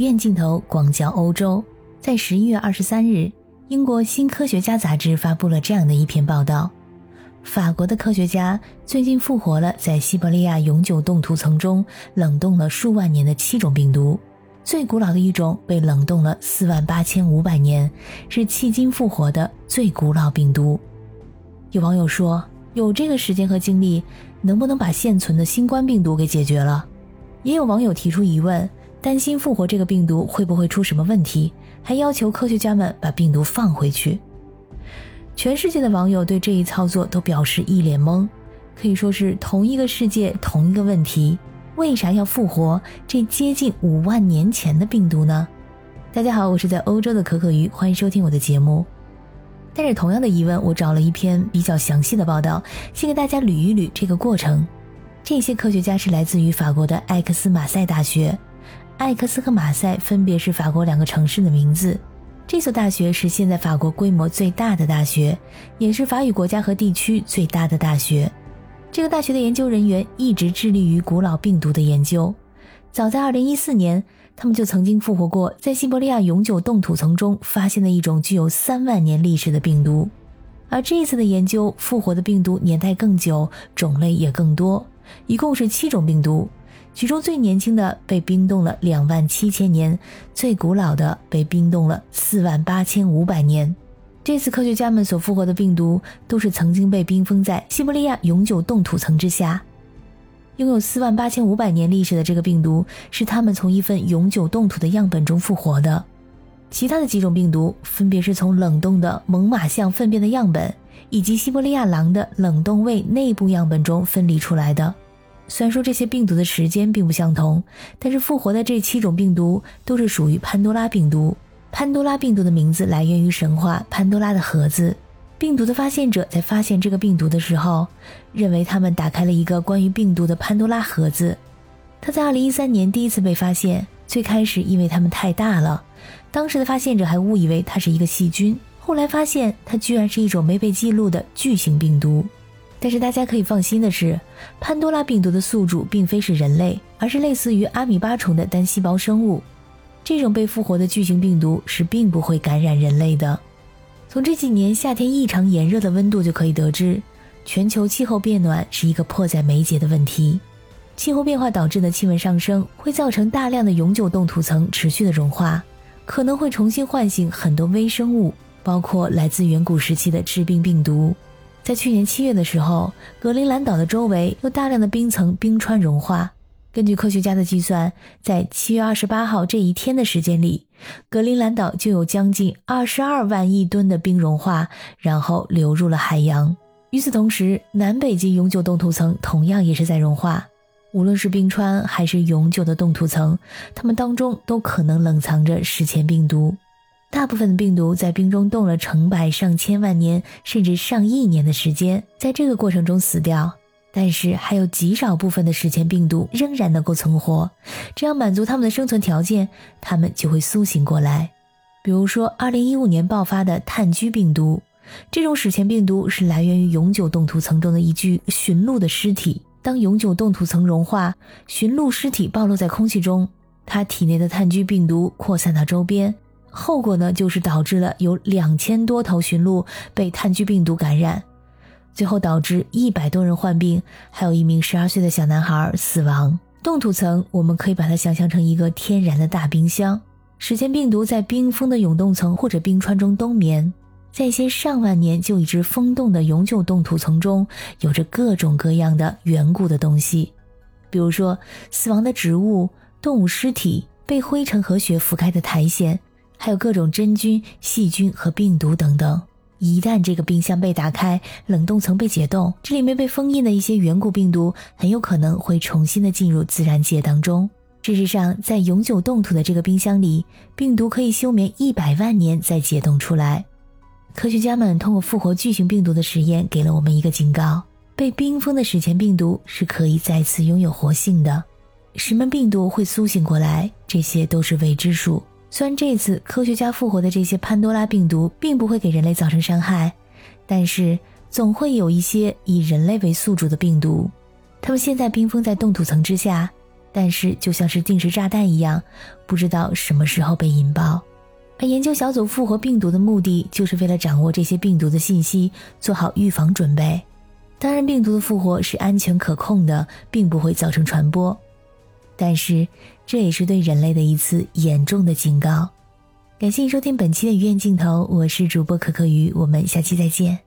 院镜头广角欧洲，在十一月二十三日，英国《新科学家》杂志发布了这样的一篇报道：法国的科学家最近复活了在西伯利亚永久冻土层中冷冻了数万年的七种病毒，最古老的一种被冷冻了四万八千五百年，是迄今复活的最古老病毒。有网友说，有这个时间和精力，能不能把现存的新冠病毒给解决了？也有网友提出疑问。担心复活这个病毒会不会出什么问题，还要求科学家们把病毒放回去。全世界的网友对这一操作都表示一脸懵，可以说是同一个世界同一个问题，为啥要复活这接近五万年前的病毒呢？大家好，我是在欧洲的可可鱼，欢迎收听我的节目。带着同样的疑问，我找了一篇比较详细的报道，先给大家捋一捋这个过程。这些科学家是来自于法国的埃克斯马赛大学。艾克斯和马赛分别是法国两个城市的名字。这所大学是现在法国规模最大的大学，也是法语国家和地区最大的大学。这个大学的研究人员一直致力于古老病毒的研究。早在2014年，他们就曾经复活过在西伯利亚永久冻土层中发现的一种具有三万年历史的病毒。而这一次的研究复活的病毒年代更久，种类也更多，一共是七种病毒。其中最年轻的被冰冻了两万七千年，最古老的被冰冻了四万八千五百年。这次科学家们所复活的病毒，都是曾经被冰封在西伯利亚永久冻土层之下。拥有四万八千五百年历史的这个病毒，是他们从一份永久冻土的样本中复活的。其他的几种病毒，分别是从冷冻的猛犸象粪便的样本，以及西伯利亚狼的冷冻胃内部样本中分离出来的。虽然说这些病毒的时间并不相同，但是复活的这七种病毒都是属于潘多拉病毒。潘多拉病毒的名字来源于神话潘多拉的盒子。病毒的发现者在发现这个病毒的时候，认为他们打开了一个关于病毒的潘多拉盒子。它在2013年第一次被发现，最开始因为它们太大了，当时的发现者还误以为它是一个细菌，后来发现它居然是一种没被记录的巨型病毒。但是大家可以放心的是，潘多拉病毒的宿主并非是人类，而是类似于阿米巴虫的单细胞生物。这种被复活的巨型病毒是并不会感染人类的。从这几年夏天异常炎热的温度就可以得知，全球气候变暖是一个迫在眉睫的问题。气候变化导致的气温上升会造成大量的永久冻土层持续的融化，可能会重新唤醒很多微生物，包括来自远古时期的致病病毒。在去年七月的时候，格陵兰岛的周围有大量的冰层冰川融化。根据科学家的计算，在七月二十八号这一天的时间里，格陵兰岛就有将近二十二万亿吨的冰融化，然后流入了海洋。与此同时，南北极永久冻土层同样也是在融化。无论是冰川还是永久的冻土层，它们当中都可能冷藏着史前病毒。大部分的病毒在冰中冻了成百上千万年，甚至上亿年的时间，在这个过程中死掉。但是还有极少部分的史前病毒仍然能够存活，只要满足它们的生存条件，它们就会苏醒过来。比如说，2015年爆发的炭疽病毒，这种史前病毒是来源于永久冻土层中的一具驯鹿的尸体。当永久冻土层融化，驯鹿尸体暴露在空气中，它体内的炭疽病毒扩散到周边。后果呢，就是导致了有两千多头驯鹿被炭疽病毒感染，最后导致一百多人患病，还有一名十二岁的小男孩死亡。冻土层，我们可以把它想象成一个天然的大冰箱。史前病毒在冰封的永冻层或者冰川中冬眠，在一些上万年就已知封冻的永久冻土层中，有着各种各样的远古的东西，比如说死亡的植物、动物尸体、被灰尘和雪覆盖的苔藓。还有各种真菌、细菌和病毒等等。一旦这个冰箱被打开，冷冻层被解冻，这里面被封印的一些远古病毒很有可能会重新的进入自然界当中。事实上，在永久冻土的这个冰箱里，病毒可以休眠一百万年再解冻出来。科学家们通过复活巨型病毒的实验，给了我们一个警告：被冰封的史前病毒是可以再次拥有活性的。什么病毒会苏醒过来？这些都是未知数。虽然这次科学家复活的这些潘多拉病毒并不会给人类造成伤害，但是总会有一些以人类为宿主的病毒，它们现在冰封在冻土层之下，但是就像是定时炸弹一样，不知道什么时候被引爆。而研究小组复活病毒的目的，就是为了掌握这些病毒的信息，做好预防准备。当然，病毒的复活是安全可控的，并不会造成传播。但是，这也是对人类的一次严重的警告。感谢收听本期的鱼眼镜头，我是主播可可鱼，我们下期再见。